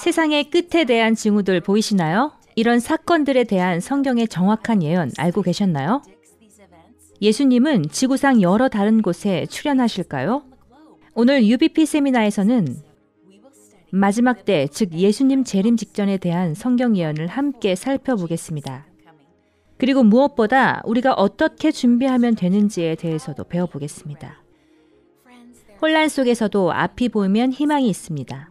세상의 끝에 대한 징후들 보이시나요? 이런 사건들에 대한 성경의 정확한 예언 알고 계셨나요? 예수님은 지구상 여러 다른 곳에 출연하실까요? 오늘 UBP 세미나에서는 마지막 때, 즉 예수님 재림 직전에 대한 성경 예언을 함께 살펴보겠습니다. 그리고 무엇보다 우리가 어떻게 준비하면 되는지에 대해서도 배워보겠습니다. 혼란 속에서도 앞이 보이면 희망이 있습니다.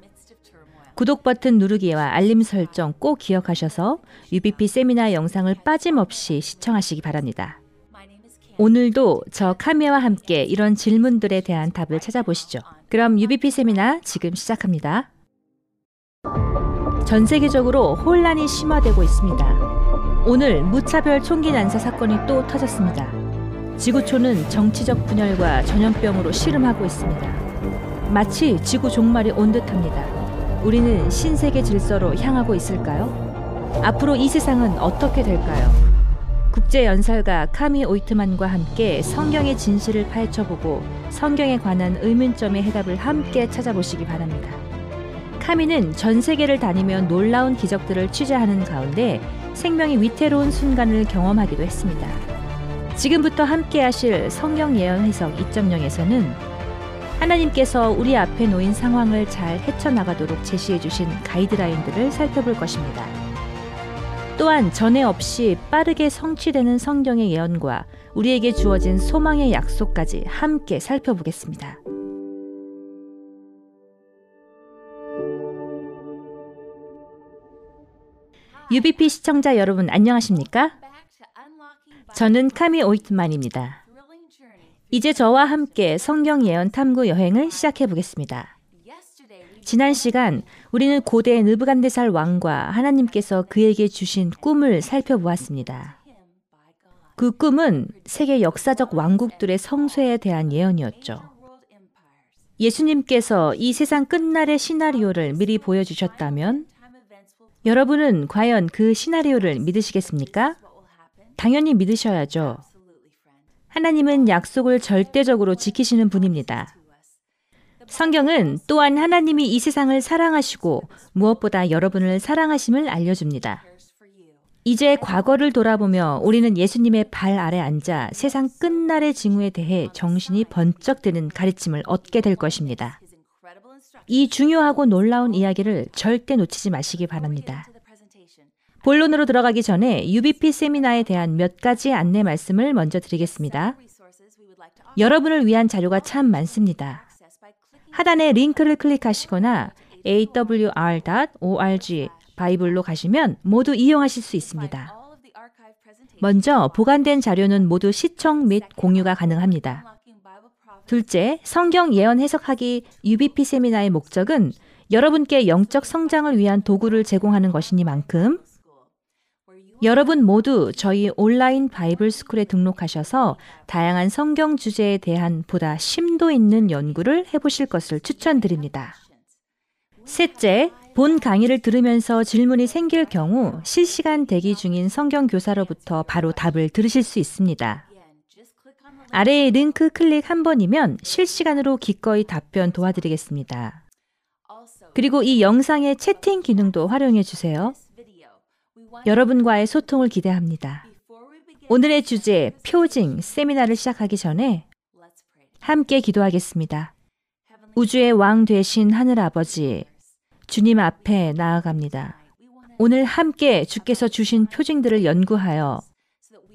구독 버튼 누르기와 알림 설정 꼭 기억하셔서 UBP 세미나 영상을 빠짐없이 시청하시기 바랍니다. 오늘도 저 카미와 함께 이런 질문들에 대한 답을 찾아보시죠. 그럼 UBP 세미나 지금 시작합니다. 전 세계적으로 혼란이 심화되고 있습니다. 오늘 무차별 총기 난사 사건이 또 터졌습니다. 지구촌은 정치적 분열과 전염병으로 씨름하고 있습니다. 마치 지구 종말이 온 듯합니다. 우리는 신세계 질서로 향하고 있을까요? 앞으로 이 세상은 어떻게 될까요? 국제 연설가 카미 오이트만과 함께 성경의 진실을 파헤쳐보고 성경에 관한 의문점의 해답을 함께 찾아보시기 바랍니다. 카미는 전 세계를 다니며 놀라운 기적들을 취재하는 가운데 생명이 위태로운 순간을 경험하기도 했습니다. 지금부터 함께 하실 성경 예언 해석 2.0에서는 하나님께서 우리 앞에 놓인 상황을 잘 헤쳐나가도록 제시해 주신 가이드라인들을 살펴볼 것입니다. 또한 전에 없이 빠르게 성취되는 성경의 예언과 우리에게 주어진 소망의 약속까지 함께 살펴보겠습니다. UBP 시청자 여러분 안녕하십니까? 저는 카미 오이트만입니다. 이제 저와 함께 성경 예언 탐구 여행을 시작해 보겠습니다. 지난 시간 우리는 고대 느부간데살 왕과 하나님께서 그에게 주신 꿈을 살펴보았습니다. 그 꿈은 세계 역사적 왕국들의 성쇠에 대한 예언이었죠. 예수님께서 이 세상 끝날의 시나리오를 미리 보여주셨다면 여러분은 과연 그 시나리오를 믿으시겠습니까? 당연히 믿으셔야죠. 하나님은 약속을 절대적으로 지키시는 분입니다. 성경은 또한 하나님이 이 세상을 사랑하시고 무엇보다 여러분을 사랑하심을 알려줍니다. 이제 과거를 돌아보며 우리는 예수님의 발 아래 앉아 세상 끝날의 징후에 대해 정신이 번쩍 드는 가르침을 얻게 될 것입니다. 이 중요하고 놀라운 이야기를 절대 놓치지 마시기 바랍니다. 본론으로 들어가기 전에 UBP 세미나에 대한 몇 가지 안내 말씀을 먼저 드리겠습니다. 여러분을 위한 자료가 참 많습니다. 하단에 링크를 클릭하시거나 awr.org 바이블로 가시면 모두 이용하실 수 있습니다. 먼저 보관된 자료는 모두 시청 및 공유가 가능합니다. 둘째, 성경 예언 해석하기 UBP 세미나의 목적은 여러분께 영적 성장을 위한 도구를 제공하는 것이니만큼 여러분 모두 저희 온라인 바이블 스쿨에 등록하셔서 다양한 성경 주제에 대한 보다 심도 있는 연구를 해보실 것을 추천드립니다. 셋째, 본 강의를 들으면서 질문이 생길 경우 실시간 대기 중인 성경 교사로부터 바로 답을 들으실 수 있습니다. 아래의 링크 클릭 한 번이면 실시간으로 기꺼이 답변 도와드리겠습니다. 그리고 이 영상의 채팅 기능도 활용해 주세요. 여러분과의 소통을 기대합니다. 오늘의 주제 표징 세미나를 시작하기 전에 함께 기도하겠습니다. 우주의 왕 되신 하늘 아버지, 주님 앞에 나아갑니다. 오늘 함께 주께서 주신 표징들을 연구하여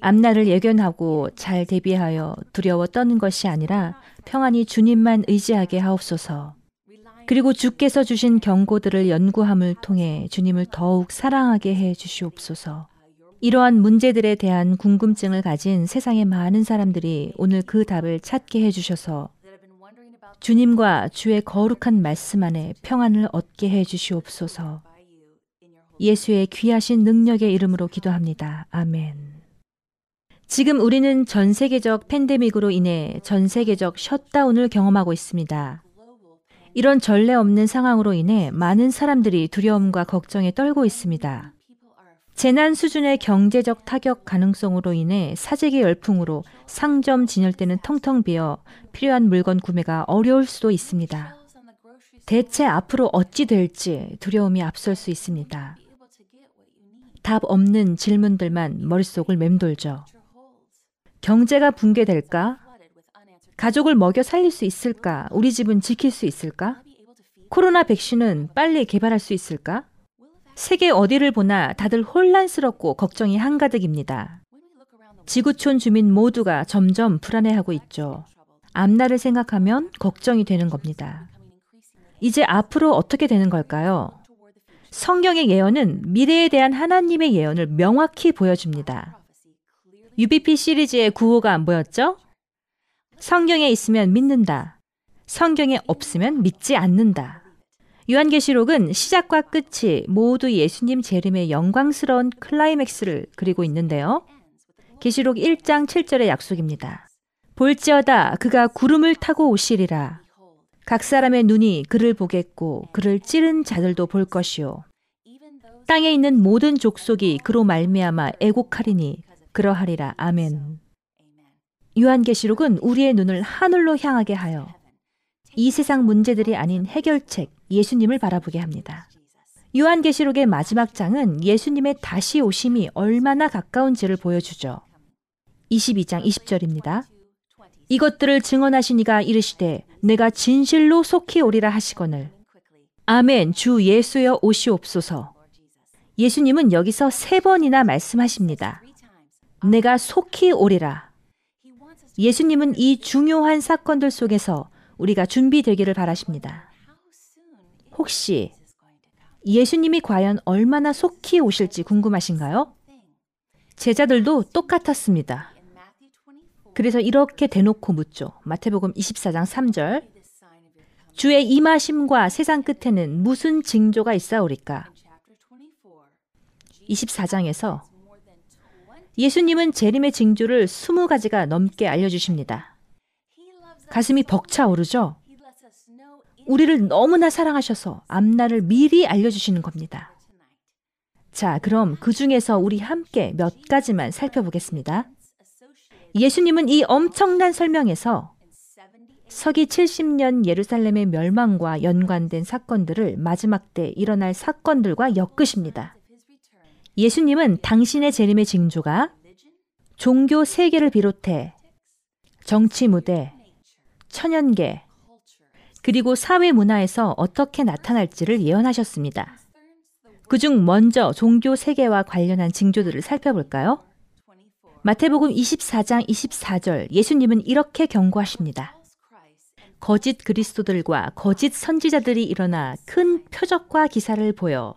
앞날을 예견하고 잘 대비하여 두려워 떠는 것이 아니라 평안히 주님만 의지하게 하옵소서. 그리고 주께서 주신 경고들을 연구함을 통해 주님을 더욱 사랑하게 해 주시옵소서. 이러한 문제들에 대한 궁금증을 가진 세상의 많은 사람들이 오늘 그 답을 찾게 해 주셔서 주님과 주의 거룩한 말씀 안에 평안을 얻게 해 주시옵소서. 예수의 귀하신 능력의 이름으로 기도합니다. 아멘. 지금 우리는 전 세계적 팬데믹으로 인해 전 세계적 셧다운을 경험하고 있습니다. 이런 전례 없는 상황으로 인해 많은 사람들이 두려움과 걱정에 떨고 있습니다. 재난 수준의 경제적 타격 가능성으로 인해 사재기 열풍으로 상점 진열대는 텅텅 비어 필요한 물건 구매가 어려울 수도 있습니다. 대체 앞으로 어찌 될지 두려움이 앞설 수 있습니다. 답 없는 질문들만 머릿속을 맴돌죠. 경제가 붕괴될까? 가족을 먹여 살릴 수 있을까? 우리 집은 지킬 수 있을까? 코로나 백신은 빨리 개발할 수 있을까? 세계 어디를 보나 다들 혼란스럽고 걱정이 한가득입니다. 지구촌 주민 모두가 점점 불안해하고 있죠. 앞날을 생각하면 걱정이 되는 겁니다. 이제 앞으로 어떻게 되는 걸까요? 성경의 예언은 미래에 대한 하나님의 예언을 명확히 보여줍니다. UBP 시리즈의 구호가 뭐였죠? 성경에 있으면 믿는다. 성경에 없으면 믿지 않는다. 요한계시록은 시작과 끝이 모두 예수님 재림의 영광스러운 클라이맥스를 그리고 있는데요. 계시록 1장 7절의 약속입니다. 볼지어다 그가 구름을 타고 오시리라. 각 사람의 눈이 그를 보겠고 그를 찌른 자들도 볼 것이요. 땅에 있는 모든 족속이 그로 말미암아 애곡하리니 그러하리라. 아멘. 요한계시록은 우리의 눈을 하늘로 향하게 하여 이 세상 문제들이 아닌 해결책 예수님을 바라보게 합니다. 요한계시록의 마지막 장은 예수님의 다시 오심이 얼마나 가까운지를 보여주죠. 22장 20절입니다. 이것들을 증언하시니가 이르시되 내가 진실로 속히 오리라 하시거늘 아멘 주 예수여 오시옵소서 예수님은 여기서 세 번이나 말씀하십니다. 내가 속히 오리라. 예수님은 이 중요한 사건들 속에서 우리가 준비되기를 바라십니다. 혹시 예수님이 과연 얼마나 속히 오실지 궁금하신가요? 제자들도 똑같았습니다. 그래서 이렇게 대놓고 묻죠. 마태복음 24장 3절. 주의 임하심과 세상 끝에는 무슨 징조가 있사오리까? 24장에서 예수님은 재림의 징조를 20가지가 넘게 알려주십니다. 가슴이 벅차오르죠? 우리를 너무나 사랑하셔서 앞날을 미리 알려주시는 겁니다. 자, 그럼 그 중에서 우리 함께 몇 가지만 살펴보겠습니다. 예수님은 이 엄청난 설명에서 서기 70년 예루살렘의 멸망과 연관된 사건들을 마지막 때 일어날 사건들과 엮으십니다. 예수님은 당신의 재림의 징조가 종교 세계를 비롯해 정치 무대, 천연계, 그리고 사회 문화에서 어떻게 나타날지를 예언하셨습니다. 그중 먼저 종교 세계와 관련한 징조들을 살펴볼까요? 마태복음 24장 24절 예수님은 이렇게 경고하십니다. 거짓 그리스도들과 거짓 선지자들이 일어나 큰 표적과 기사를 보여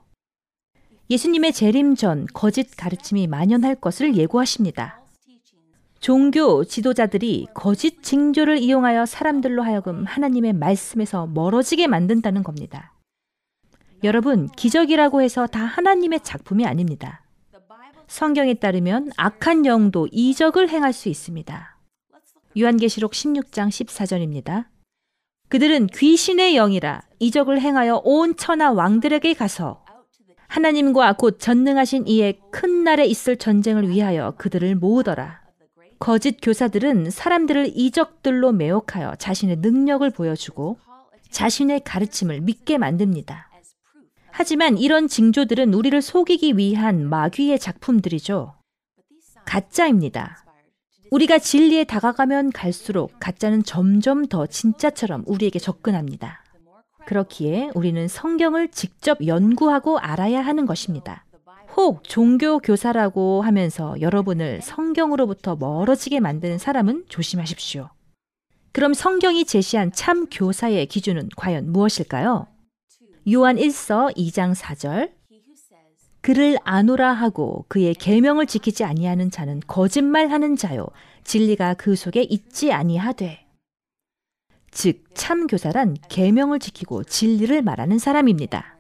예수님의 재림 전 거짓 가르침이 만연할 것을 예고하십니다. 종교 지도자들이 거짓 징조를 이용하여 사람들로 하여금 하나님의 말씀에서 멀어지게 만든다는 겁니다. 여러분, 기적이라고 해서 다 하나님의 작품이 아닙니다. 성경에 따르면 악한 영도 이적을 행할 수 있습니다. 요한계시록 16장 14절입니다. 그들은 귀신의 영이라 이적을 행하여 온 천하 왕들에게 가서 하나님과 곧 전능하신 이의 큰 날에 있을 전쟁을 위하여 그들을 모으더라. 거짓 교사들은 사람들을 이적들로 매혹하여 자신의 능력을 보여주고 자신의 가르침을 믿게 만듭니다. 하지만 이런 징조들은 우리를 속이기 위한 마귀의 작품들이죠. 가짜입니다. 우리가 진리에 다가가면 갈수록 가짜는 점점 더 진짜처럼 우리에게 접근합니다. 그렇기에 우리는 성경을 직접 연구하고 알아야 하는 것입니다. 혹 종교 교사라고 하면서 여러분을 성경으로부터 멀어지게 만드는 사람은 조심하십시오. 그럼 성경이 제시한 참 교사의 기준은 과연 무엇일까요? 요한 1서 2장 4절 그를 아노라 하고 그의 계명을 지키지 아니하는 자는 거짓말하는 자요 진리가 그 속에 있지 아니하되 즉 참 교사란 계명을 지키고 진리를 말하는 사람입니다.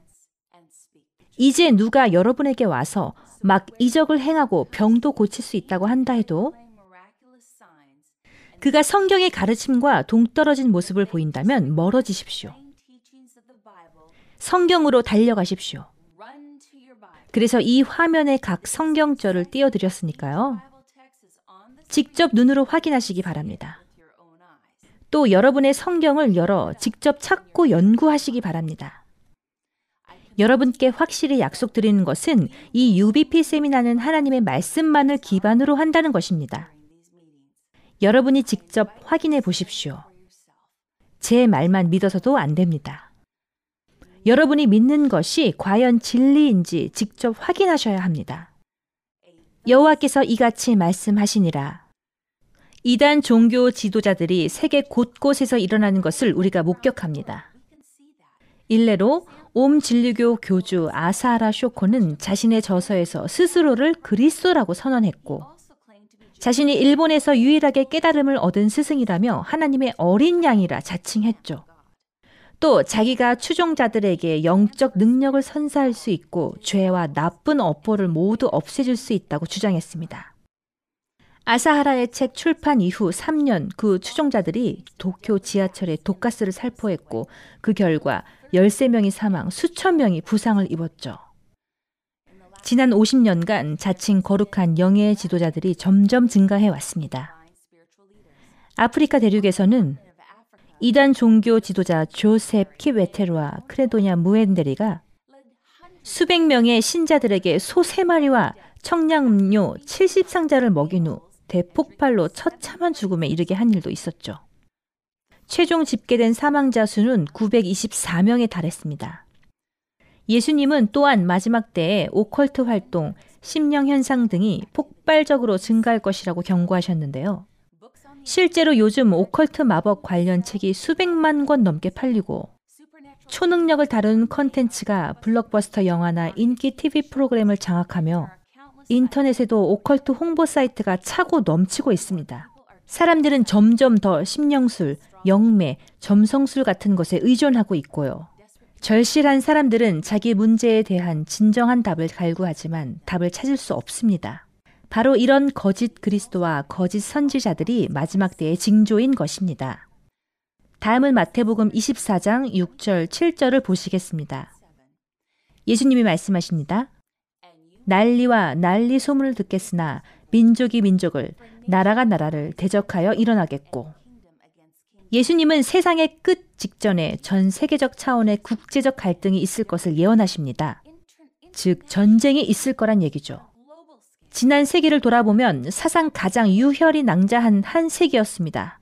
이제 누가 여러분에게 와서 막 이적을 행하고 병도 고칠 수 있다고 한다 해도 그가 성경의 가르침과 동떨어진 모습을 보인다면 멀어지십시오. 성경으로 달려가십시오. 그래서 이 화면에 각 성경절을 띄워드렸으니까요. 직접 눈으로 확인하시기 바랍니다. 또 여러분의 성경을 열어 직접 찾고 연구하시기 바랍니다. 여러분께 확실히 약속드리는 것은 이 UBP 세미나는 하나님의 말씀만을 기반으로 한다는 것입니다. 여러분이 직접 확인해 보십시오. 제 말만 믿어서도 안 됩니다. 여러분이 믿는 것이 과연 진리인지 직접 확인하셔야 합니다. 여호와께서 이같이 말씀하시니라. 이단 종교 지도자들이 세계 곳곳에서 일어나는 것을 우리가 목격합니다. 일례로 옴 진리교 교주 아사하라 쇼코는 자신의 저서에서 스스로를 그리스도라고 선언했고 자신이 일본에서 유일하게 깨달음을 얻은 스승이라며 하나님의 어린 양이라 자칭했죠. 또 자기가 추종자들에게 영적 능력을 선사할 수 있고 죄와 나쁜 업보를 모두 없애줄 수 있다고 주장했습니다. 아사하라의 책 출판 이후 3년 그 추종자들이 도쿄 지하철에 독가스를 살포했고 그 결과 13명이 사망, 수천 명이 부상을 입었죠. 지난 50년간 자칭 거룩한 영의 지도자들이 점점 증가해 왔습니다. 아프리카 대륙에서는 이단 종교 지도자 조셉 키웨테르와 크레도냐 무엔데리가 수백 명의 신자들에게 소 3마리와 청량음료 70상자를 먹인 후 대폭발로 처참한 죽음에 이르게 한 일도 있었죠. 최종 집계된 사망자 수는 924명에 달했습니다. 예수님은 또한 마지막 때에 오컬트 활동, 심령 현상 등이 폭발적으로 증가할 것이라고 경고하셨는데요. 실제로 요즘 오컬트 마법 관련 책이 수백만 권 넘게 팔리고 초능력을 다루는 컨텐츠가 블록버스터 영화나 인기 TV 프로그램을 장악하며 인터넷에도 오컬트 홍보 사이트가 차고 넘치고 있습니다. 사람들은 점점 더 심령술, 영매, 점성술 같은 것에 의존하고 있고요. 절실한 사람들은 자기 문제에 대한 진정한 답을 갈구하지만 답을 찾을 수 없습니다. 바로 이런 거짓 그리스도와 거짓 선지자들이 마지막 때의 징조인 것입니다. 다음은 마태복음 24장 6절 7절을 보시겠습니다. 예수님이 말씀하십니다. 난리와 난리 소문을 듣겠으나 민족이 민족을 나라가 나라를 대적하여 일어나겠고 예수님은 세상의 끝 직전에 전 세계적 차원의 국제적 갈등이 있을 것을 예언하십니다. 즉 전쟁이 있을 거란 얘기죠. 지난 세기를 돌아보면 사상 가장 유혈이 낭자한 한 세기였습니다.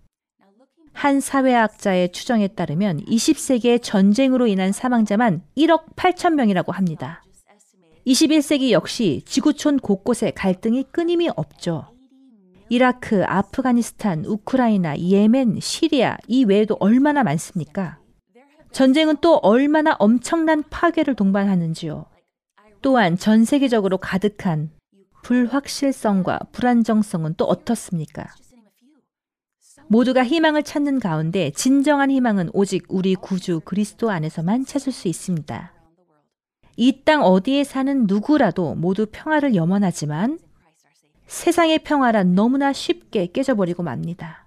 한 사회학자의 추정에 따르면 20세기의 전쟁으로 인한 사망자만 1억 8천 명이라고 합니다. 21세기 역시 지구촌 곳곳에 갈등이 끊임이 없죠. 이라크, 아프가니스탄, 우크라이나, 예멘, 시리아 이 외에도 얼마나 많습니까? 전쟁은 또 얼마나 엄청난 파괴를 동반하는지요. 또한 전 세계적으로 가득한 불확실성과 불안정성은 또 어떻습니까? 모두가 희망을 찾는 가운데 진정한 희망은 오직 우리 구주 그리스도 안에서만 찾을 수 있습니다. 이 땅 어디에 사는 누구라도 모두 평화를 염원하지만 세상의 평화란 너무나 쉽게 깨져버리고 맙니다.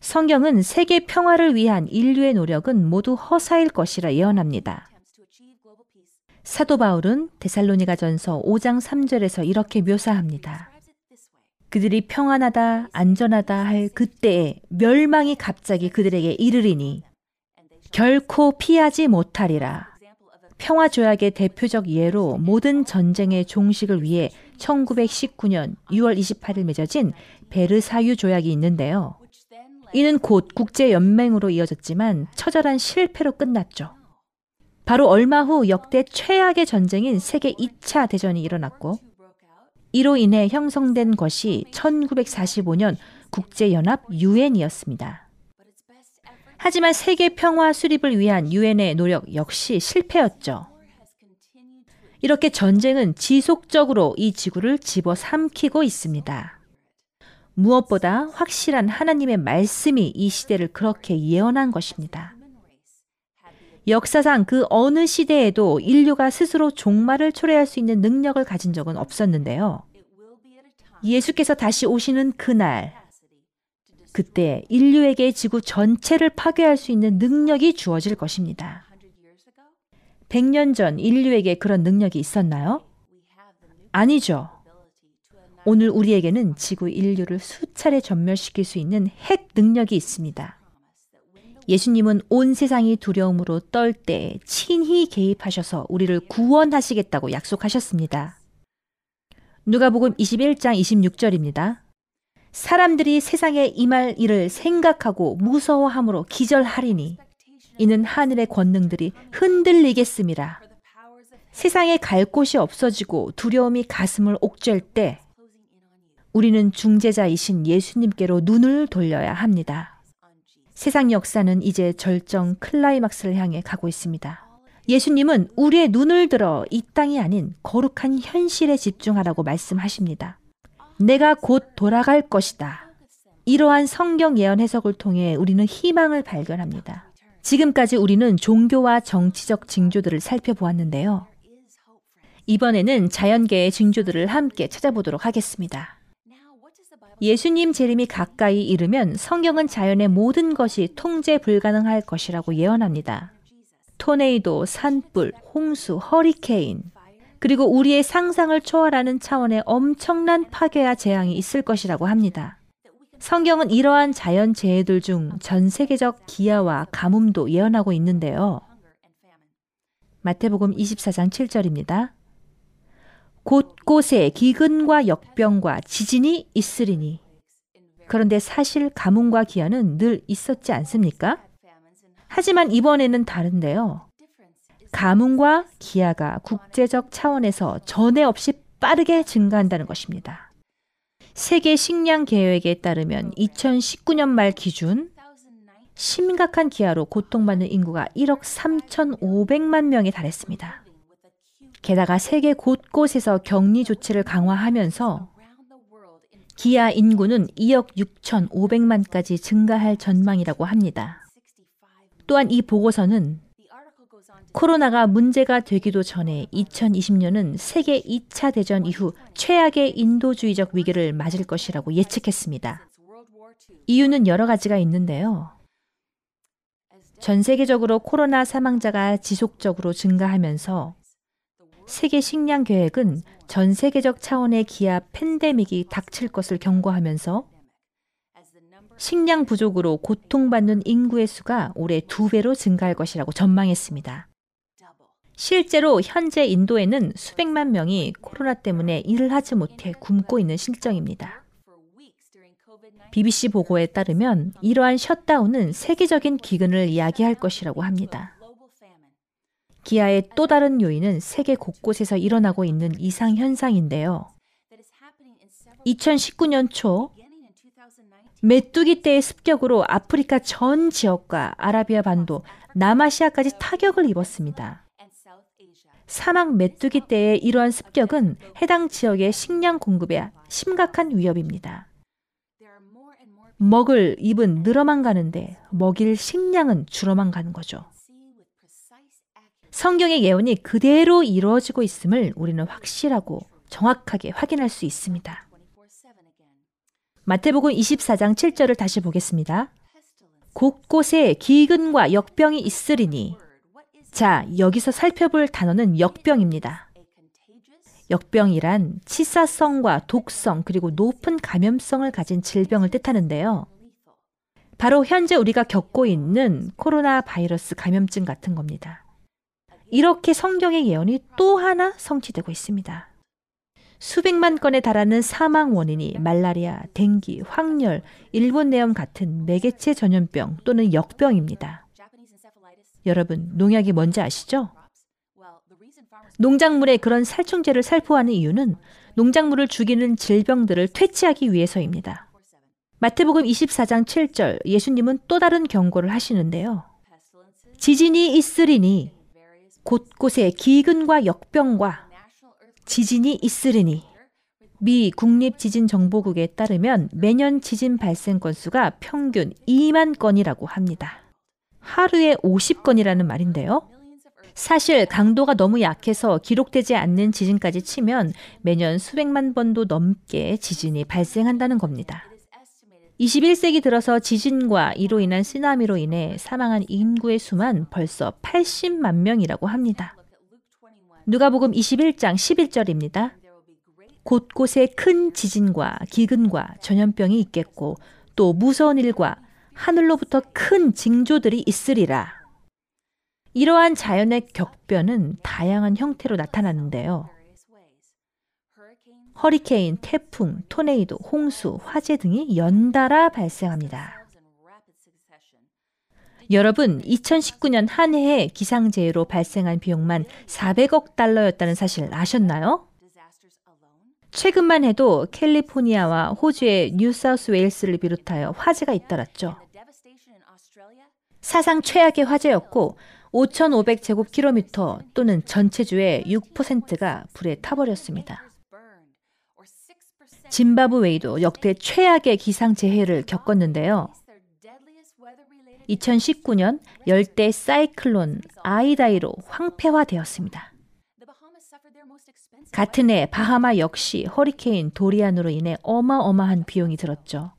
성경은 세계 평화를 위한 인류의 노력은 모두 허사일 것이라 예언합니다. 사도 바울은 데살로니가 전서 5장 3절에서 이렇게 묘사합니다. 그들이 평안하다, 안전하다 할 그때에 멸망이 갑자기 그들에게 이르리니 결코 피하지 못하리라. 평화 조약의 대표적 예로 모든 전쟁의 종식을 위해 1919년 6월 28일 맺어진 베르사유 조약이 있는데요. 이는 곧 국제 연맹으로 이어졌지만 처절한 실패로 끝났죠. 바로 얼마 후 역대 최악의 전쟁인 세계 2차 대전이 일어났고 이로 인해 형성된 것이 1945년 국제연합 유엔이었습니다. 하지만 세계 평화 수립을 위한 유엔의 노력 역시 실패였죠. 이렇게 전쟁은 지속적으로 이 지구를 집어삼키고 있습니다. 무엇보다 확실한 하나님의 말씀이 이 시대를 그렇게 예언한 것입니다. 역사상 그 어느 시대에도 인류가 스스로 종말을 초래할 수 있는 능력을 가진 적은 없었는데요. 예수께서 다시 오시는 그날, 그때 인류에게 지구 전체를 파괴할 수 있는 능력이 주어질 것입니다. 100년 전 인류에게 그런 능력이 있었나요? 아니죠. 오늘 우리에게는 지구 인류를 수차례 전멸시킬 수 있는 핵 능력이 있습니다. 예수님은 온 세상이 두려움으로 떨 때 친히 개입하셔서 우리를 구원하시겠다고 약속하셨습니다. 누가복음 21장 26절입니다. 사람들이 세상에 임할 일을 생각하고 무서워함으로 기절하리니 이는 하늘의 권능들이 흔들리겠습니다. 세상에 갈 곳이 없어지고 두려움이 가슴을 옥죄일 때 우리는 중재자이신 예수님께로 눈을 돌려야 합니다. 세상 역사는 이제 절정 클라이막스를 향해 가고 있습니다. 예수님은 우리의 눈을 들어 이 땅이 아닌 거룩한 현실에 집중하라고 말씀하십니다. 내가 곧 돌아갈 것이다. 이러한 성경 예언 해석을 통해 우리는 희망을 발견합니다. 지금까지 우리는 종교와 정치적 징조들을 살펴보았는데요. 이번에는 자연계의 징조들을 함께 찾아보도록 하겠습니다. 예수님 재림이 가까이 이르면 성경은 자연의 모든 것이 통제 불가능할 것이라고 예언합니다. 토네이도, 산불, 홍수, 허리케인, 그리고 우리의 상상을 초월하는 차원의 엄청난 파괴와 재앙이 있을 것이라고 합니다. 성경은 이러한 자연 재해들 중 전 세계적 기아와 가뭄도 예언하고 있는데요. 마태복음 24장 7절입니다. 곳곳에 기근과 역병과 지진이 있으리니. 그런데 사실 가뭄과 기아는 늘 있었지 않습니까? 하지만 이번에는 다른데요. 가뭄과 기아가 국제적 차원에서 전에 없이 빠르게 증가한다는 것입니다. 세계 식량 계획에 따르면 2019년 말 기준 심각한 기아로 고통받는 인구가 1억 3,500만 명에 달했습니다. 게다가 세계 곳곳에서 격리 조치를 강화하면서 기아 인구는 2억 6,500만까지 증가할 전망이라고 합니다. 또한 이 보고서는 코로나가 문제가 되기도 전에 2020년은 세계 2차 대전 이후 최악의 인도주의적 위기를 맞을 것이라고 예측했습니다. 이유는 여러 가지가 있는데요. 전 세계적으로 코로나 사망자가 지속적으로 증가하면서 세계 식량 계획은 전 세계적 차원의 기아 팬데믹이 닥칠 것을 경고하면서 식량 부족으로 고통받는 인구의 수가 올해 두 배로 증가할 것이라고 전망했습니다. 실제로 현재 인도에는 수백만 명이 코로나 때문에 일을 하지 못해 굶고 있는 실정입니다. BBC 보고에 따르면 이러한 셧다운은 세계적인 기근을 이야기할 것이라고 합니다. 기아의 또 다른 요인은 세계 곳곳에서 일어나고 있는 이상 현상인데요. 2019년 초 메뚜기 떼의 습격으로 아프리카 전 지역과 아라비아 반도, 남아시아까지 타격을 입었습니다. 사막 메뚜기 떼의 이러한 습격은 해당 지역의 식량 공급에 심각한 위협입니다. 먹을 입은 늘어만 가는데 먹일 식량은 줄어만 가는 거죠. 성경의 예언이 그대로 이루어지고 있음을 우리는 확실하고 정확하게 확인할 수 있습니다. 마태복음 24장 7절을 다시 보겠습니다. 곳곳에 기근과 역병이 있으리니 자, 여기서 살펴볼 단어는 역병입니다. 역병이란 치사성과 독성 그리고 높은 감염성을 가진 질병을 뜻하는데요. 바로 현재 우리가 겪고 있는 코로나 바이러스 감염증 같은 겁니다. 이렇게 성경의 예언이 또 하나 성취되고 있습니다. 수백만 건에 달하는 사망 원인이 말라리아, 댕기, 황열, 일본 내염 같은 매개체 전염병 또는 역병입니다. 여러분, 농약이 뭔지 아시죠? 농작물에 그런 살충제를 살포하는 이유는 농작물을 죽이는 질병들을 퇴치하기 위해서입니다. 마태복음 24장 7절 예수님은 또 다른 경고를 하시는데요. 지진이 있으리니 곳곳에 기근과 역병과 지진이 있으리니 미 국립지진정보국에 따르면 매년 지진 발생 건수가 평균 2만 건이라고 합니다. 하루에 50건이라는 말인데요. 사실 강도가 너무 약해서 기록되지 않는 지진까지 치면 매년 수백만 번도 넘게 지진이 발생한다는 겁니다. 21세기 들어서 지진과 이로 인한 쓰나미로 인해 사망한 인구의 수만 벌써 80만 명이라고 합니다. 누가복음 21장 11절입니다. 곳곳에 큰 지진과 기근과 전염병이 있겠고 또 무서운 일과 하늘로부터 큰 징조들이 있으리라. 이러한 자연의 격변은 다양한 형태로 나타나는데요. 허리케인, 태풍, 토네이도, 홍수, 화재 등이 연달아 발생합니다. 여러분, 2019년 한 해에 기상재해로 발생한 비용만 400억 달러였다는 사실 아셨나요? 최근만 해도 캘리포니아와 호주의 뉴사우스 웨일스를 비롯하여 화재가 잇따랐죠. 사상 최악의 화재였고 5,500제곱킬로미터 또는 전체 주의 6%가 불에 타버렸습니다. 짐바브웨이도 역대 최악의 기상재해를 겪었는데요. 2019년 열대 사이클론 아이다이로 황폐화되었습니다. 같은 해 바하마 역시 허리케인 도리안으로 인해 어마어마한 비용이 들었죠.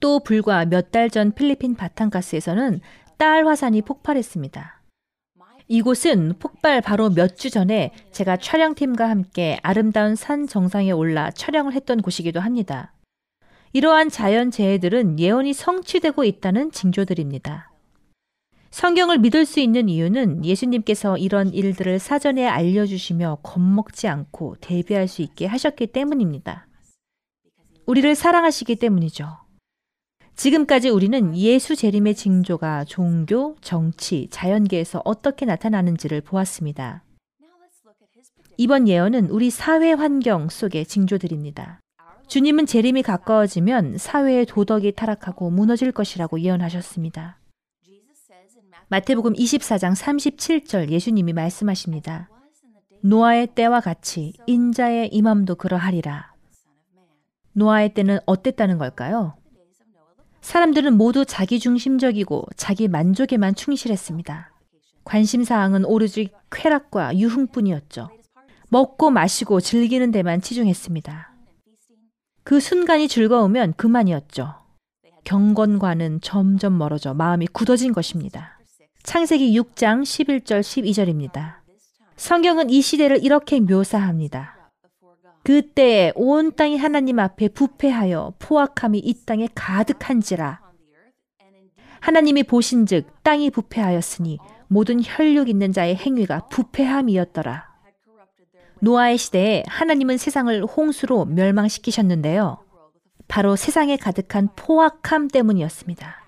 또 불과 몇 달 전 필리핀 바탕가스에서는 딸 화산이 폭발했습니다. 이곳은 폭발 바로 몇 주 전에 제가 촬영팀과 함께 아름다운 산 정상에 올라 촬영을 했던 곳이기도 합니다. 이러한 자연 재해들은 예언이 성취되고 있다는 징조들입니다. 성경을 믿을 수 있는 이유는 예수님께서 이런 일들을 사전에 알려주시며 겁먹지 않고 대비할 수 있게 하셨기 때문입니다. 우리를 사랑하시기 때문이죠. 지금까지 우리는 예수 재림의 징조가 종교, 정치, 자연계에서 어떻게 나타나는지를 보았습니다. 이번 예언은 우리 사회 환경 속의 징조들입니다. 주님은 재림이 가까워지면 사회의 도덕이 타락하고 무너질 것이라고 예언하셨습니다. 마태복음 24장 37절 예수님이 말씀하십니다. 노아의 때와 같이 인자의 임함도 그러하리라. 노아의 때는 어땠다는 걸까요? 사람들은 모두 자기중심적이고 자기 만족에만 충실했습니다. 관심사항은 오로지 쾌락과 유흥뿐이었죠. 먹고 마시고 즐기는 데만 치중했습니다. 그 순간이 즐거우면 그만이었죠. 경건과는 점점 멀어져 마음이 굳어진 것입니다. 창세기 6장 11절 12절입니다. 성경은 이 시대를 이렇게 묘사합니다. 그때에 온 땅이 하나님 앞에 부패하여 포악함이 이 땅에 가득한지라. 하나님이 보신즉 땅이 부패하였으니 모든 혈육 있는 자의 행위가 부패함이었더라. 노아의 시대에 하나님은 세상을 홍수로 멸망시키셨는데요. 바로 세상에 가득한 포악함 때문이었습니다.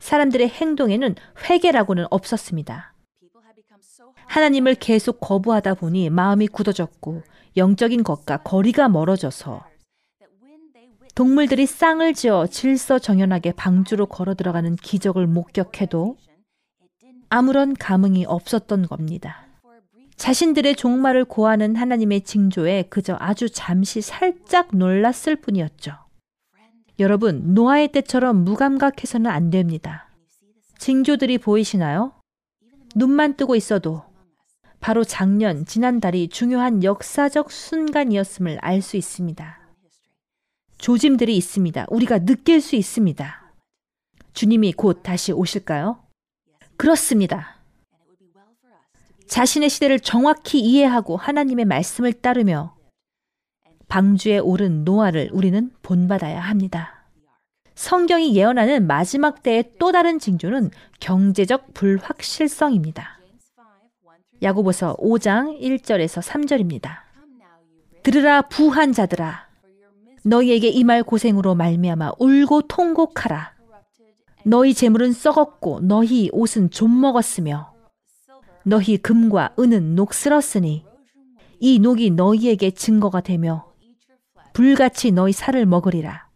사람들의 행동에는 회개라고는 없었습니다. 하나님을 계속 거부하다 보니 마음이 굳어졌고 영적인 것과 거리가 멀어져서 동물들이 쌍을 지어 질서 정연하게 방주로 걸어 들어가는 기적을 목격해도 아무런 감흥이 없었던 겁니다. 자신들의 종말을 고하는 하나님의 징조에 그저 아주 잠시 살짝 놀랐을 뿐이었죠. 여러분, 노아의 때처럼 무감각해서는 안 됩니다. 징조들이 보이시나요? 눈만 뜨고 있어도 바로 작년, 지난달이 중요한 역사적 순간이었음을 알 수 있습니다. 조짐들이 있습니다. 우리가 느낄 수 있습니다. 주님이 곧 다시 오실까요? 그렇습니다. 자신의 시대를 정확히 이해하고 하나님의 말씀을 따르며 방주에 오른 노아를 우리는 본받아야 합니다. 성경이 예언하는 마지막 때의 또 다른 징조는 경제적 불확실성입니다. 야고보서 5장 1절에서 3절입니다. 들으라 부한 자들아 너희에게 임할 고생으로 말미암아 울고 통곡하라 너희 재물은 썩었고 너희 옷은 좀 먹었으며 너희 금과 은은 녹슬었으니 이 녹이 너희에게 증거가 되며 불같이 너희 살을 먹으리라.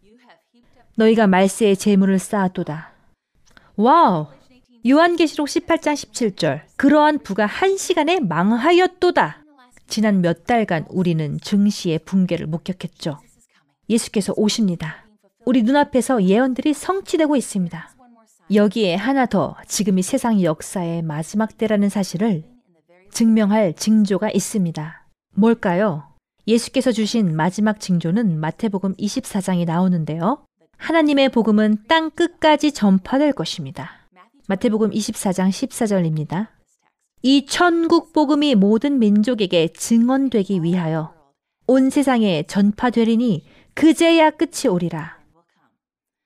너희가 말세에 재물을 쌓았도다. Wow! 요한계시록 18장 17절. 그러한 부가 한 시간에 망하였도다. 지난 몇 달간 우리는 증시의 붕괴를 목격했죠. 예수께서 오십니다. 우리 눈앞에서 예언들이 성취되고 있습니다. 여기에 하나 더 지금이 세상 역사의 마지막 때라는 사실을 증명할 징조가 있습니다. 뭘까요? 예수께서 주신 마지막 징조는 마태복음 24장이 나오는데요. 하나님의 복음은 땅 끝까지 전파될 것입니다. 마태복음 24장 14절입니다. 이 천국 복음이 모든 민족에게 증언되기 위하여 온 세상에 전파되리니 그제야 끝이 오리라.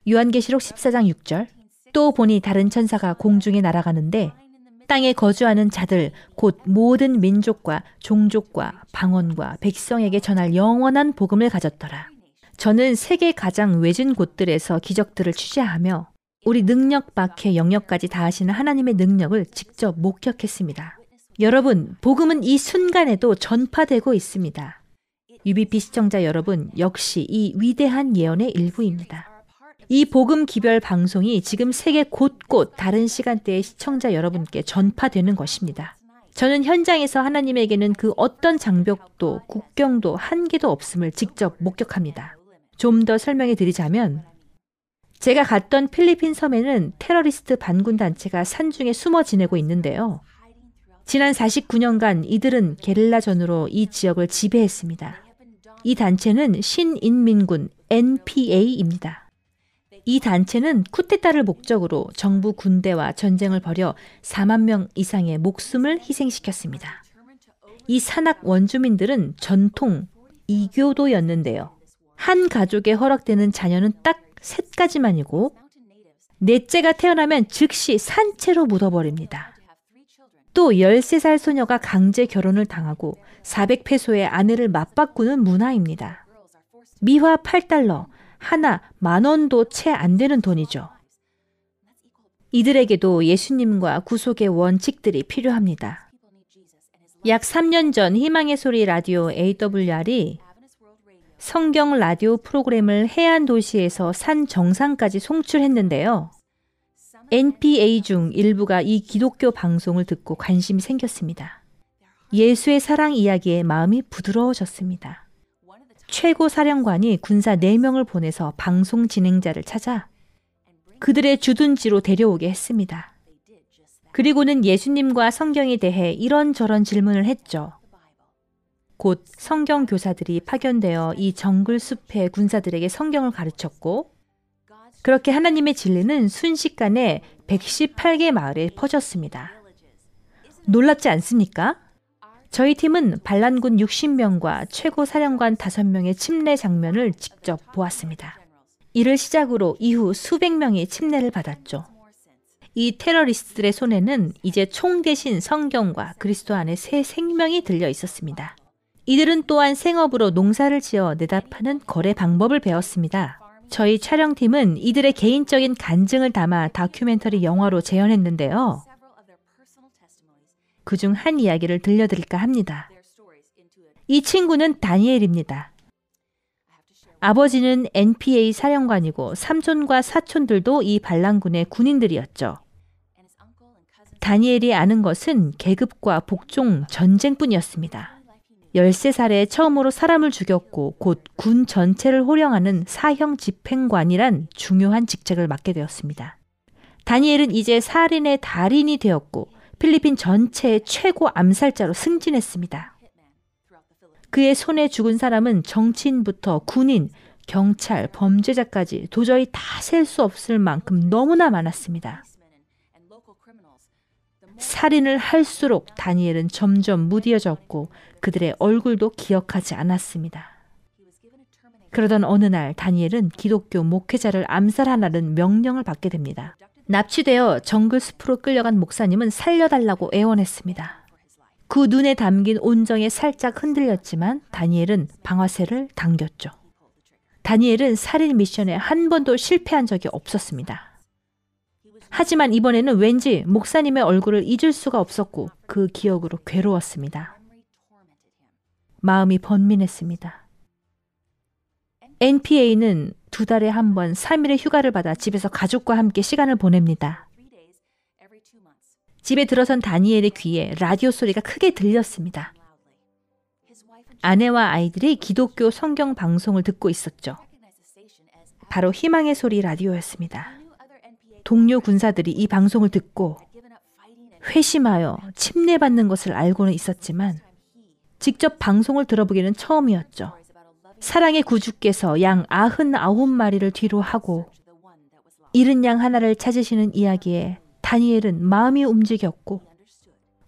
요한계시록 14장 6절 또 보니 다른 천사가 공중에 날아가는데 땅에 거주하는 자들 곧 모든 민족과 종족과 방언과 백성에게 전할 영원한 복음을 가졌더라. 저는 세계 가장 외진 곳들에서 기적들을 취재하며 우리 능력 밖의 영역까지 다하시는 하나님의 능력을 직접 목격했습니다. 여러분, 복음은 이 순간에도 전파되고 있습니다. UBP 시청자 여러분, 역시 이 위대한 예언의 일부입니다. 이 복음 기별 방송이 지금 세계 곳곳 다른 시간대의 시청자 여러분께 전파되는 것입니다. 저는 현장에서 하나님에게는 그 어떤 장벽도 국경도 한계도 없음을 직접 목격합니다. 좀 더 설명해 드리자면 제가 갔던 필리핀 섬에는 테러리스트 반군 단체가 산중에 숨어 지내고 있는데요. 지난 49년간 이들은 게릴라전으로 이 지역을 지배했습니다. 이 단체는 신인민군 NPA입니다. 이 단체는 쿠데타를 목적으로 정부 군대와 전쟁을 벌여 4만 명 이상의 목숨을 희생시켰습니다. 이 산악 원주민들은 전통 이교도였는데요. 한 가족에 허락되는 자녀는 딱 셋 가지만이고 넷째가 태어나면 즉시 산채로 묻어버립니다. 또 13살 소녀가 강제 결혼을 당하고 400페소의 아내를 맞바꾸는 문화입니다. 미화 8달러, 하나 만 원도 채 안 되는 돈이죠. 이들에게도 예수님과 구속의 원칙들이 필요합니다. 약 3년 전 희망의 소리 라디오 AWR이 성경 라디오 프로그램을 해안 도시에서 산 정상까지 송출했는데요. NPA 중 일부가 이 기독교 방송을 듣고 관심이 생겼습니다. 예수의 사랑 이야기에 마음이 부드러워졌습니다. 최고 사령관이 군사 4명을 보내서 방송 진행자를 찾아 그들의 주둔지로 데려오게 했습니다. 그리고는 예수님과 성경에 대해 이런저런 질문을 했죠. 곧 성경 교사들이 파견되어 이 정글 숲의 군사들에게 성경을 가르쳤고, 그렇게 하나님의 진리는 순식간에 118개 마을에 퍼졌습니다. 놀랍지 않습니까? 저희 팀은 반란군 60명과 최고 사령관 5명의 침례 장면을 직접 보았습니다. 이를 시작으로 이후 수백 명이 침례를 받았죠. 이 테러리스트들의 손에는 이제 총 대신 성경과 그리스도 안에 새 생명이 들려 있었습니다. 이들은 또한 생업으로 농사를 지어 내다 파는 거래 방법을 배웠습니다. 저희 촬영팀은 이들의 개인적인 간증을 담아 다큐멘터리 영화로 재현했는데요. 그중 한 이야기를 들려드릴까 합니다. 이 친구는 다니엘입니다. 아버지는 NPA 사령관이고 삼촌과 사촌들도 이 반란군의 군인들이었죠. 다니엘이 아는 것은 계급과 복종 전쟁뿐이었습니다. 13살에 처음으로 사람을 죽였고 곧 군 전체를 호령하는 사형 집행관이란 중요한 직책을 맡게 되었습니다. 다니엘은 이제 살인의 달인이 되었고 필리핀 전체의 최고 암살자로 승진했습니다. 그의 손에 죽은 사람은 정치인부터 군인, 경찰, 범죄자까지 도저히 다 셀 수 없을 만큼 너무나 많았습니다. 살인을 할수록 다니엘은 점점 무디어졌고 그들의 얼굴도 기억하지 않았습니다. 그러던 어느 날 다니엘은 기독교 목회자를 암살하라는 명령을 받게 됩니다. 납치되어 정글 숲으로 끌려간 목사님은 살려달라고 애원했습니다. 그 눈에 담긴 온정에 살짝 흔들렸지만 다니엘은 방아쇠를 당겼죠. 다니엘은 살인 미션에 한 번도 실패한 적이 없었습니다. 하지만 이번에는 왠지 목사님의 얼굴을 잊을 수가 없었고 그 기억으로 괴로웠습니다. 마음이 번민했습니다. NPA는 두 달에 한 번 3일의 휴가를 받아 집에서 가족과 함께 시간을 보냅니다. 집에 들어선 다니엘의 귀에 라디오 소리가 크게 들렸습니다. 아내와 아이들이 기독교 성경 방송을 듣고 있었죠. 바로 희망의 소리 라디오였습니다. 동료 군사들이 이 방송을 듣고 회심하여 침례받는 것을 알고는 있었지만 직접 방송을 들어보기는 처음이었죠. 사랑의 구주께서 양 아흔 아홉 마리를 뒤로 하고 잃은 양 하나를 찾으시는 이야기에 다니엘은 마음이 움직였고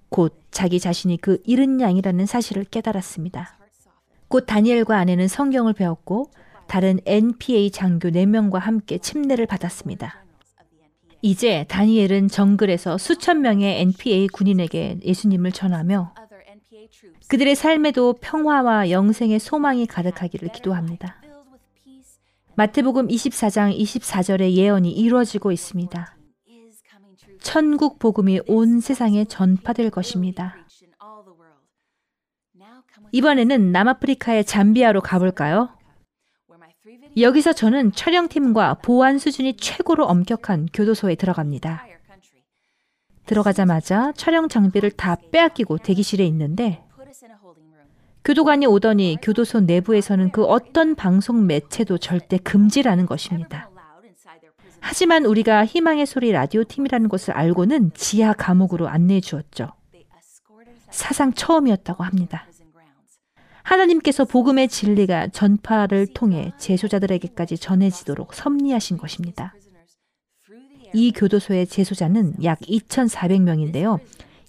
곧 자기 자신이 그 잃은 양이라는 사실을 깨달았습니다. 곧 다니엘과 아내는 성경을 배웠고 다른 NPA 장교 4명과 함께 침례를 받았습니다. 이제 다니엘은 정글에서 수천 명의 NPA 군인에게 예수님을 전하며 그들의 삶에도 평화와 영생의 소망이 가득하기를 기도합니다. 마태복음 24장 24절의 예언이 이루어지고 있습니다. 천국 복음이 온 세상에 전파될 것입니다. 이번에는 남아프리카의 잠비아로 가볼까요? 여기서 저는 촬영팀과 보안 수준이 최고로 엄격한 교도소에 들어갑니다. 들어가자마자 촬영 장비를 다 빼앗기고 대기실에 있는데 교도관이 오더니 교도소 내부에서는 그 어떤 방송 매체도 절대 금지라는 것입니다. 하지만 우리가 희망의 소리 라디오 팀이라는 것을 알고는 지하 감옥으로 안내해 주었죠. 사상 처음이었다고 합니다. 하나님께서 복음의 진리가 전파를 통해 제소자들에게까지 전해지도록 섭리하신 것입니다. 이 교도소의 제소자는 약 2,400명인데요.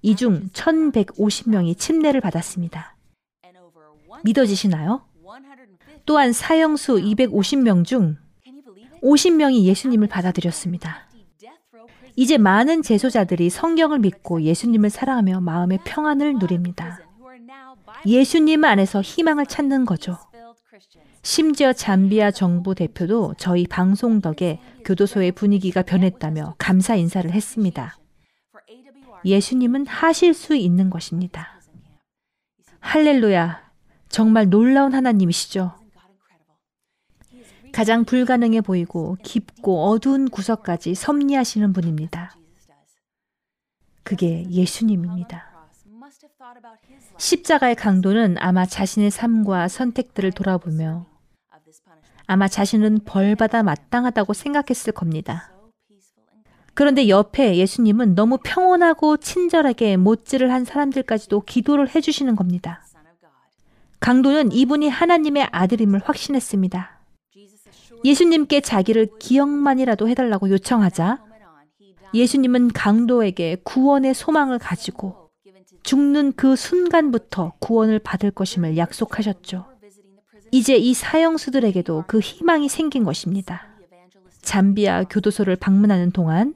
이 중 1,150명이 침례를 받았습니다. 믿어지시나요? 또한 사형수 250명 중 50명이 예수님을 받아들였습니다. 이제 많은 제소자들이 성경을 믿고 예수님을 사랑하며 마음의 평안을 누립니다. 예수님 안에서 희망을 찾는 거죠. 심지어 잠비아 정부 대표도 저희 방송 덕에 교도소의 분위기가 변했다며 감사 인사를 했습니다. 예수님은 하실 수 있는 것입니다. 할렐루야. 정말 놀라운 하나님이시죠. 가장 불가능해 보이고 깊고 어두운 구석까지 섭리하시는 분입니다. 그게 예수님입니다. 십자가의 강도는 아마 자신의 삶과 선택들을 돌아보며 아마 자신은 벌받아 마땅하다고 생각했을 겁니다. 그런데 옆에 예수님은 너무 평온하고 친절하게 못질을 한 사람들까지도 기도를 해주시는 겁니다. 강도는 이분이 하나님의 아들임을 확신했습니다. 예수님께 자기를 기억만이라도 해달라고 요청하자 예수님은 강도에게 구원의 소망을 가지고 죽는 그 순간부터 구원을 받을 것임을 약속하셨죠. 이제 이 사형수들에게도 그 희망이 생긴 것입니다. 잠비아 교도소를 방문하는 동안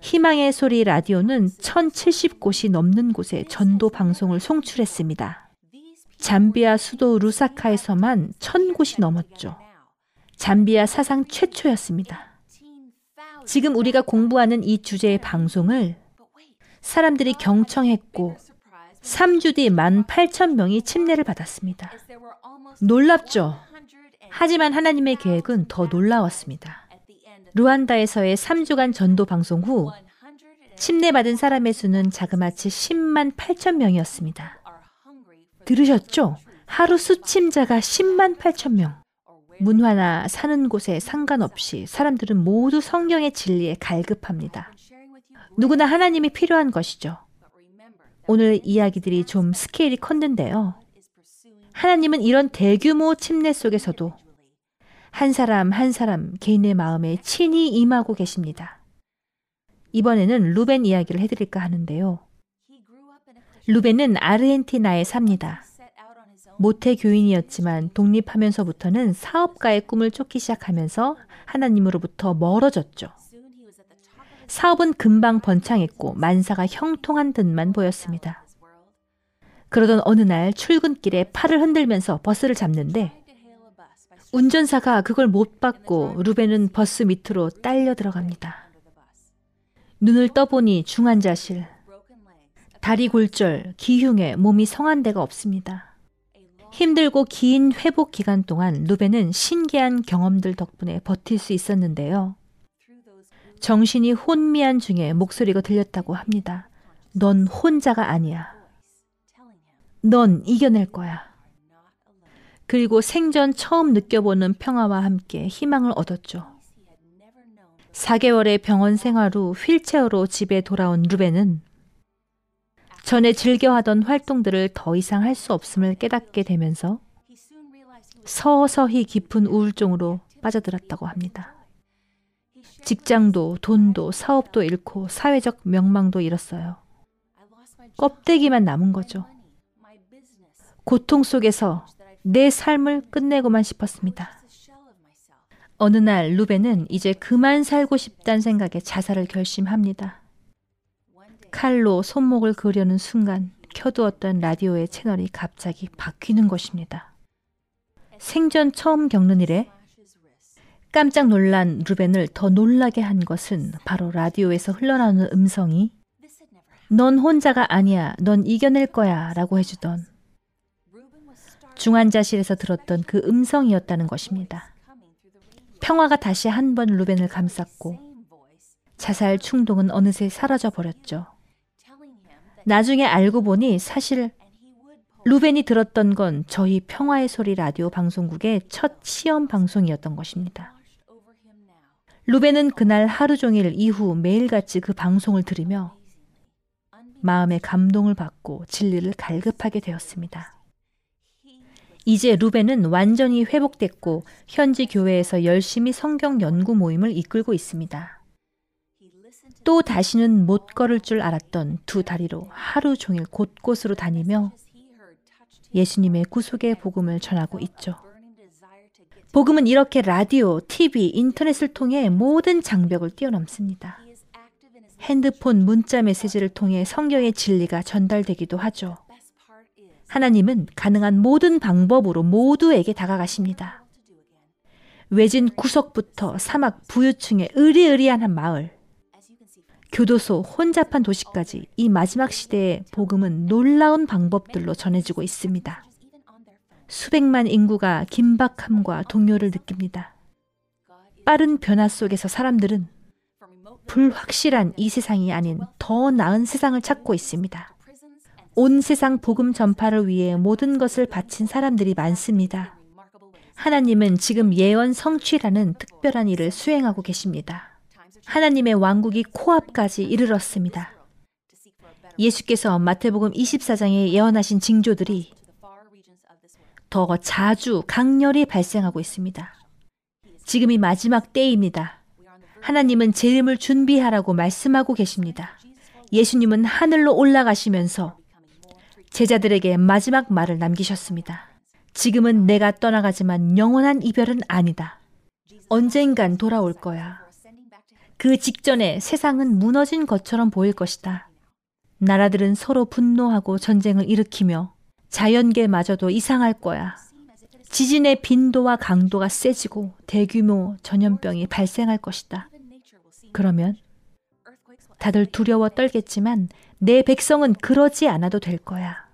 희망의 소리 라디오는 1070곳이 넘는 곳에 전도 방송을 송출했습니다. 잠비아 수도 루사카에서만 1000곳이 넘었죠. 잠비아 사상 최초였습니다. 지금 우리가 공부하는 이 주제의 방송을 사람들이 경청했고 3주 뒤 18,000명이 침례를 받았습니다. 놀랍죠? 하지만 하나님의 계획은 더 놀라웠습니다. 루안다에서의 3주간 전도 방송 후 침례받은 사람의 수는 자그마치 10만 8천 명이었습니다. 들으셨죠? 하루 수침자가 10만 8천 명. 문화나 사는 곳에 상관없이 사람들은 모두 성경의 진리에 갈급합니다. 누구나 하나님이 필요한 것이죠. 오늘 이야기들이 좀 스케일이 컸는데요. 하나님은 이런 대규모 침례 속에서도 한 사람 한 사람 개인의 마음에 친히 임하고 계십니다. 이번에는 루벤 이야기를 해드릴까 하는데요. 루벤은 아르헨티나에 삽니다. 모태 교인이었지만 독립하면서부터는 사업가의 꿈을 쫓기 시작하면서 하나님으로부터 멀어졌죠. 사업은 금방 번창했고 만사가 형통한 듯만 보였습니다. 그러던 어느 날 출근길에 팔을 흔들면서 버스를 잡는데 운전사가 그걸 못 받고 루벤은 버스 밑으로 딸려 들어갑니다. 눈을 떠보니 중환자실, 다리 골절, 기흉에 몸이 성한 데가 없습니다. 힘들고 긴 회복 기간 동안 루벤은 신기한 경험들 덕분에 버틸 수 있었는데요. 정신이 혼미한 중에 목소리가 들렸다고 합니다. 넌 혼자가 아니야. 넌 이겨낼 거야. 그리고 생전 처음 느껴보는 평화와 함께 희망을 얻었죠. 4개월의 병원 생활 후 휠체어로 집에 돌아온 루벤은 전에 즐겨하던 활동들을 더 이상 할 수 없음을 깨닫게 되면서 서서히 깊은 우울증으로 빠져들었다고 합니다. 직장도 돈도 사업도 잃고 사회적 명망도 잃었어요. 껍데기만 남은 거죠. 고통 속에서 내 삶을 끝내고만 싶었습니다. 어느 날 루벤은 이제 그만 살고 싶다는 생각에 자살을 결심합니다. 칼로 손목을 그려는 순간 켜두었던 라디오의 채널이 갑자기 바뀌는 것입니다. 생전 처음 겪는 일에 깜짝 놀란 루벤을 더 놀라게 한 것은 바로 라디오에서 흘러나오는 음성이 넌 혼자가 아니야. 넌 이겨낼 거야. 라고 해주던 중환자실에서 들었던 그 음성이었다는 것입니다. 평화가 다시 한 번 루벤을 감쌌고 자살 충동은 어느새 사라져 버렸죠. 나중에 알고 보니 사실 루벤이 들었던 건 저희 평화의 소리 라디오 방송국의 첫 시험 방송이었던 것입니다. 루벤은 그날 하루 종일 이후 매일같이 그 방송을 들으며 마음의 감동을 받고 진리를 갈급하게 되었습니다. 이제 루벤은 완전히 회복됐고 현지 교회에서 열심히 성경 연구 모임을 이끌고 있습니다. 또 다시는 못 걸을 줄 알았던 두 다리로 하루 종일 곳곳으로 다니며 예수님의 구속의 복음을 전하고 있죠. 복음은 이렇게 라디오, TV, 인터넷을 통해 모든 장벽을 뛰어넘습니다. 핸드폰 문자 메시지를 통해 성경의 진리가 전달되기도 하죠. 하나님은 가능한 모든 방법으로 모두에게 다가가십니다. 외진 구석부터 사막 부유층의 으리으리한 한 마을, 교도소, 혼잡한 도시까지 이 마지막 시대의 복음은 놀라운 방법들로 전해지고 있습니다. 수백만 인구가 긴박함과 동요를 느낍니다. 빠른 변화 속에서 사람들은 불확실한 이 세상이 아닌 더 나은 세상을 찾고 있습니다. 온 세상 복음 전파를 위해 모든 것을 바친 사람들이 많습니다. 하나님은 지금 예언 성취라는 특별한 일을 수행하고 계십니다. 하나님의 왕국이 코앞까지 이르렀습니다. 예수께서 마태복음 24장에 예언하신 징조들이 더 자주 강렬히 발생하고 있습니다. 지금이 마지막 때입니다. 하나님은 재림을 준비하라고 말씀하고 계십니다. 예수님은 하늘로 올라가시면서 제자들에게 마지막 말을 남기셨습니다. 지금은 내가 떠나가지만 영원한 이별은 아니다. 언젠간 돌아올 거야. 그 직전에 세상은 무너진 것처럼 보일 것이다. 나라들은 서로 분노하고 전쟁을 일으키며 자연계마저도 이상할 거야. 지진의 빈도와 강도가 세지고 대규모 전염병이 발생할 것이다. 그러면 다들 두려워 떨겠지만 내 백성은 그러지 않아도 될 거야.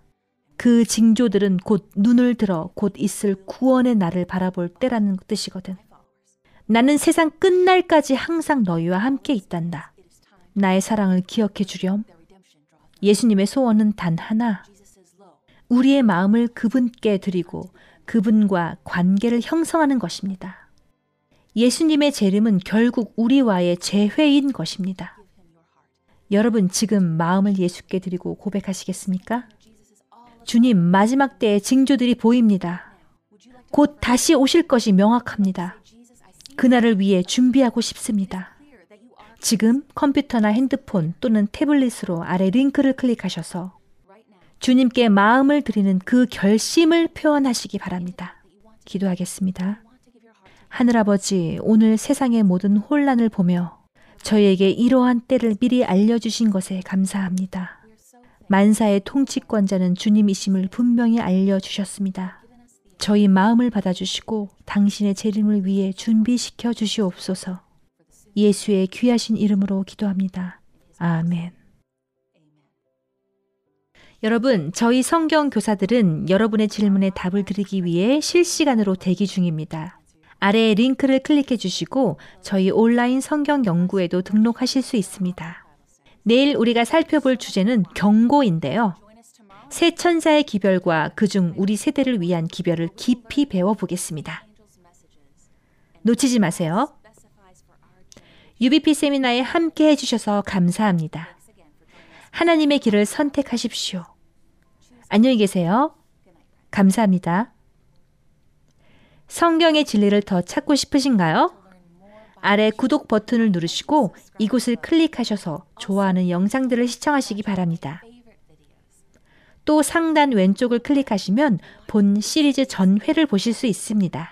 그 징조들은 곧 눈을 들어 곧 있을 구원의 날을 바라볼 때라는 뜻이거든. 나는 세상 끝날까지 항상 너희와 함께 있단다. 나의 사랑을 기억해 주렴. 예수님의 소원은 단 하나. 우리의 마음을 그분께 드리고 그분과 관계를 형성하는 것입니다. 예수님의 재림은 결국 우리와의 재회인 것입니다. 여러분 지금 마음을 예수께 드리고 고백하시겠습니까? 주님, 마지막 때의 징조들이 보입니다. 곧 다시 오실 것이 명확합니다. 그날을 위해 준비하고 싶습니다. 지금 컴퓨터나 핸드폰 또는 태블릿으로 아래 링크를 클릭하셔서 주님께 마음을 드리는 그 결심을 표현하시기 바랍니다. 기도하겠습니다. 하늘아버지, 오늘 세상의 모든 혼란을 보며 저희에게 이러한 때를 미리 알려주신 것에 감사합니다. 만사의 통치권자는 주님이심을 분명히 알려주셨습니다. 저희 마음을 받아주시고 당신의 재림을 위해 준비시켜 주시옵소서. 예수의 귀하신 이름으로 기도합니다. 아멘. 여러분, 저희 성경 교사들은 여러분의 질문에 답을 드리기 위해 실시간으로 대기 중입니다. 아래 링크를 클릭해 주시고 저희 온라인 성경 연구에도 등록하실 수 있습니다. 내일 우리가 살펴볼 주제는 경고인데요. 새 천사의 기별과 그중 우리 세대를 위한 기별을 깊이 배워보겠습니다. 놓치지 마세요. UBP 세미나에 함께 해주셔서 감사합니다. 하나님의 길을 선택하십시오. 안녕히 계세요. 감사합니다. 성경의 진리를 더 찾고 싶으신가요? 아래 구독 버튼을 누르시고 이곳을 클릭하셔서 좋아하는 영상들을 시청하시기 바랍니다. 또 상단 왼쪽을 클릭하시면 본 시리즈 전회를 보실 수 있습니다.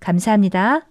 감사합니다.